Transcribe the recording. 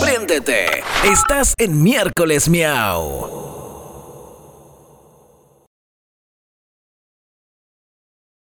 Préndete. Estás en miércoles miau.